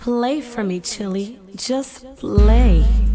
Play for me, Chilly. Just play.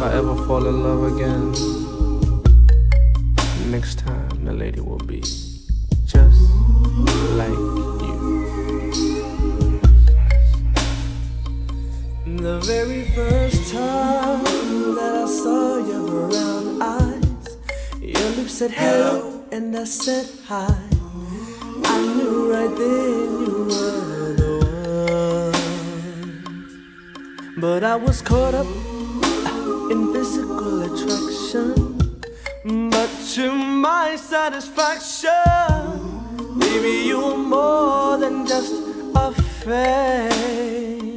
if I ever fall in love again, next time the lady will be just like you. The very first time that I saw your brown eyes, your lips said hello and I said hi. I knew right then you were the one, but I was caught up in physical attraction, but to my satisfaction, maybe you are more than just a face.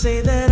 say that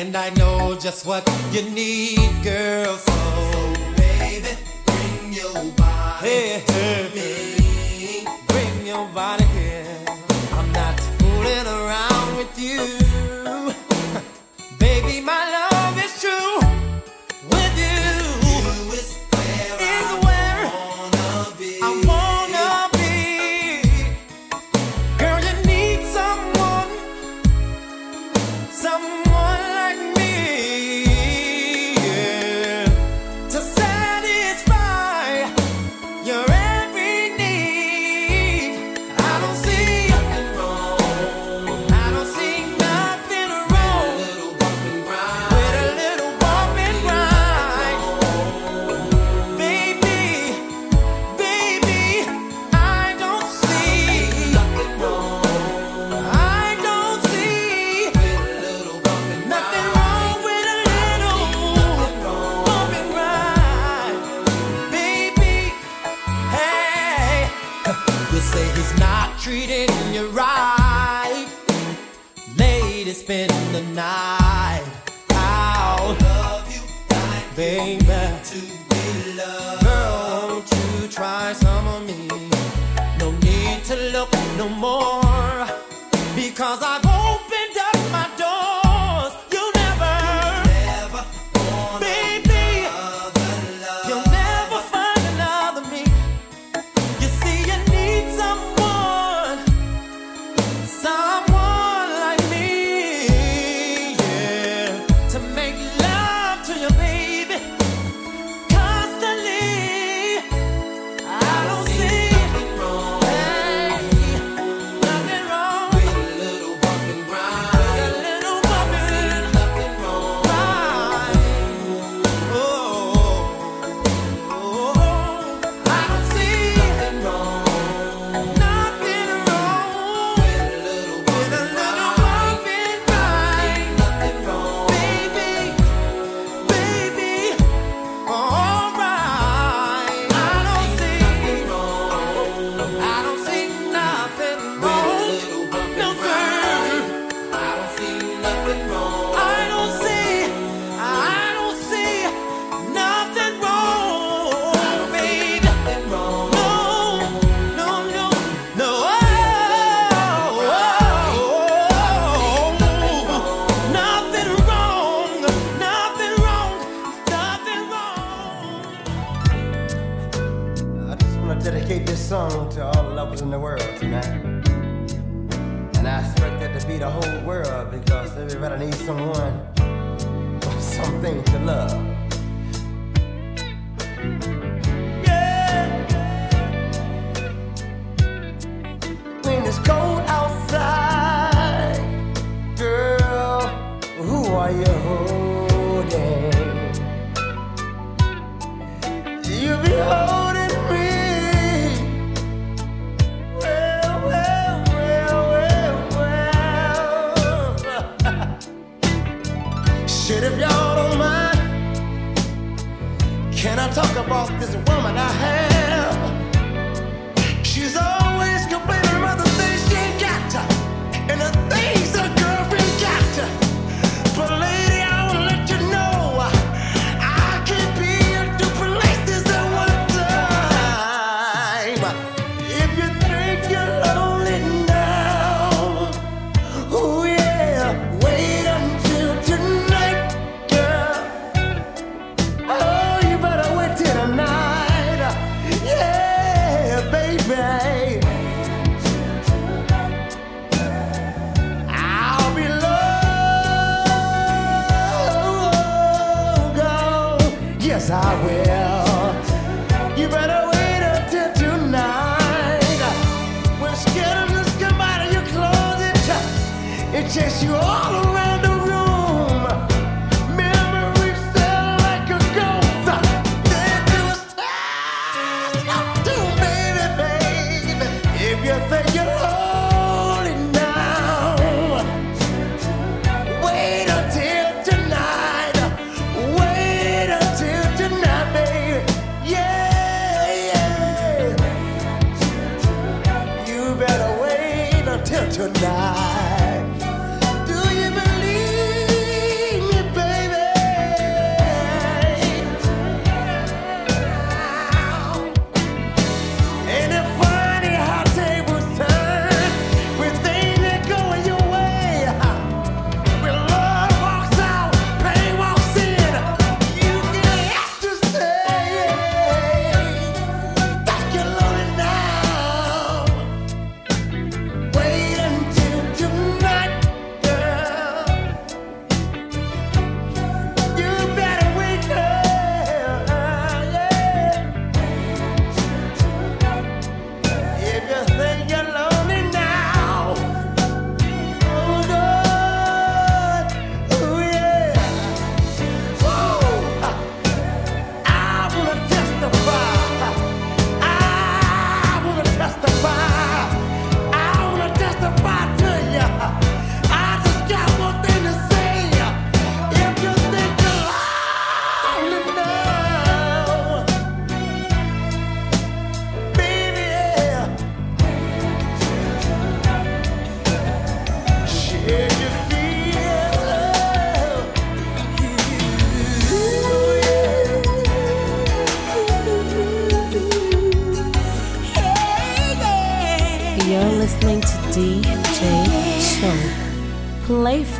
And I know just what you need, girl. So, baby, bring your body. Hey, hey.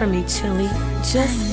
For me, Chilly. Just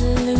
little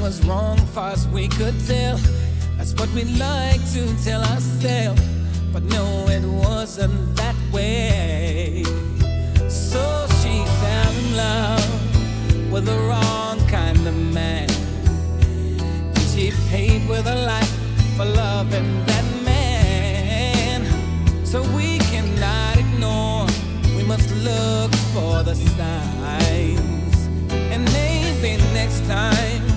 was wrong far as we could tell. That's what we like to tell ourselves. But no, it wasn't that way. So she fell in love with the wrong kind of man. And she paid with her life for loving that man. So we cannot ignore, we must look for the signs. And maybe next time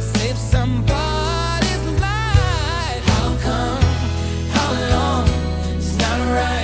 somebody's life. How come? How long? It's not right,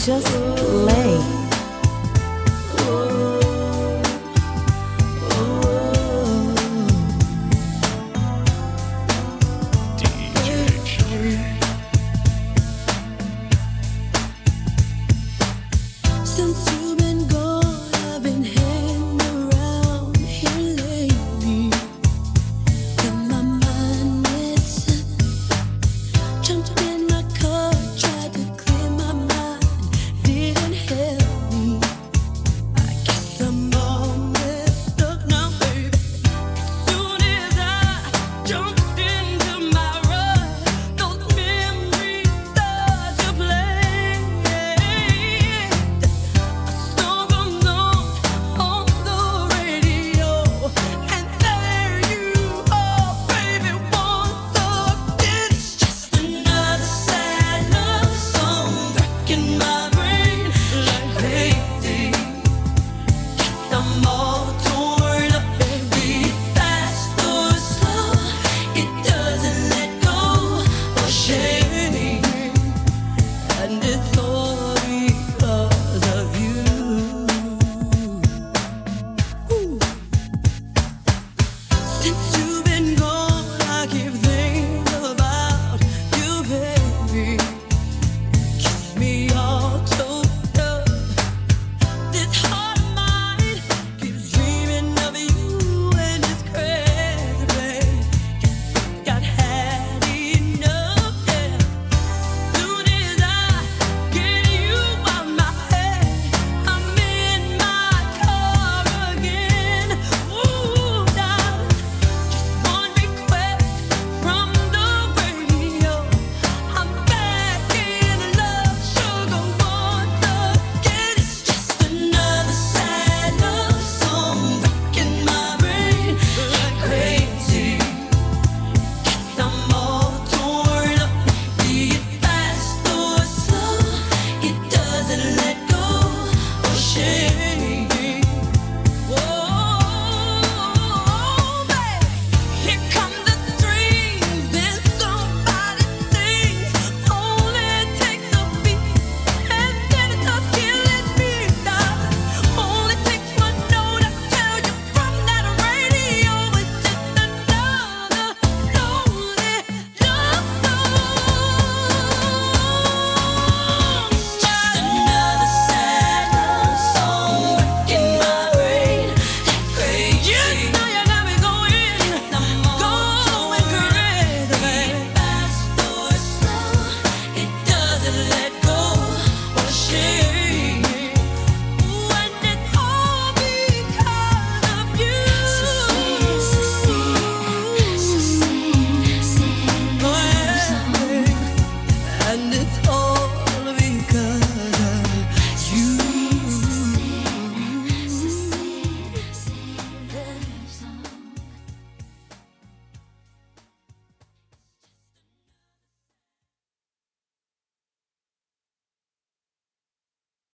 Just.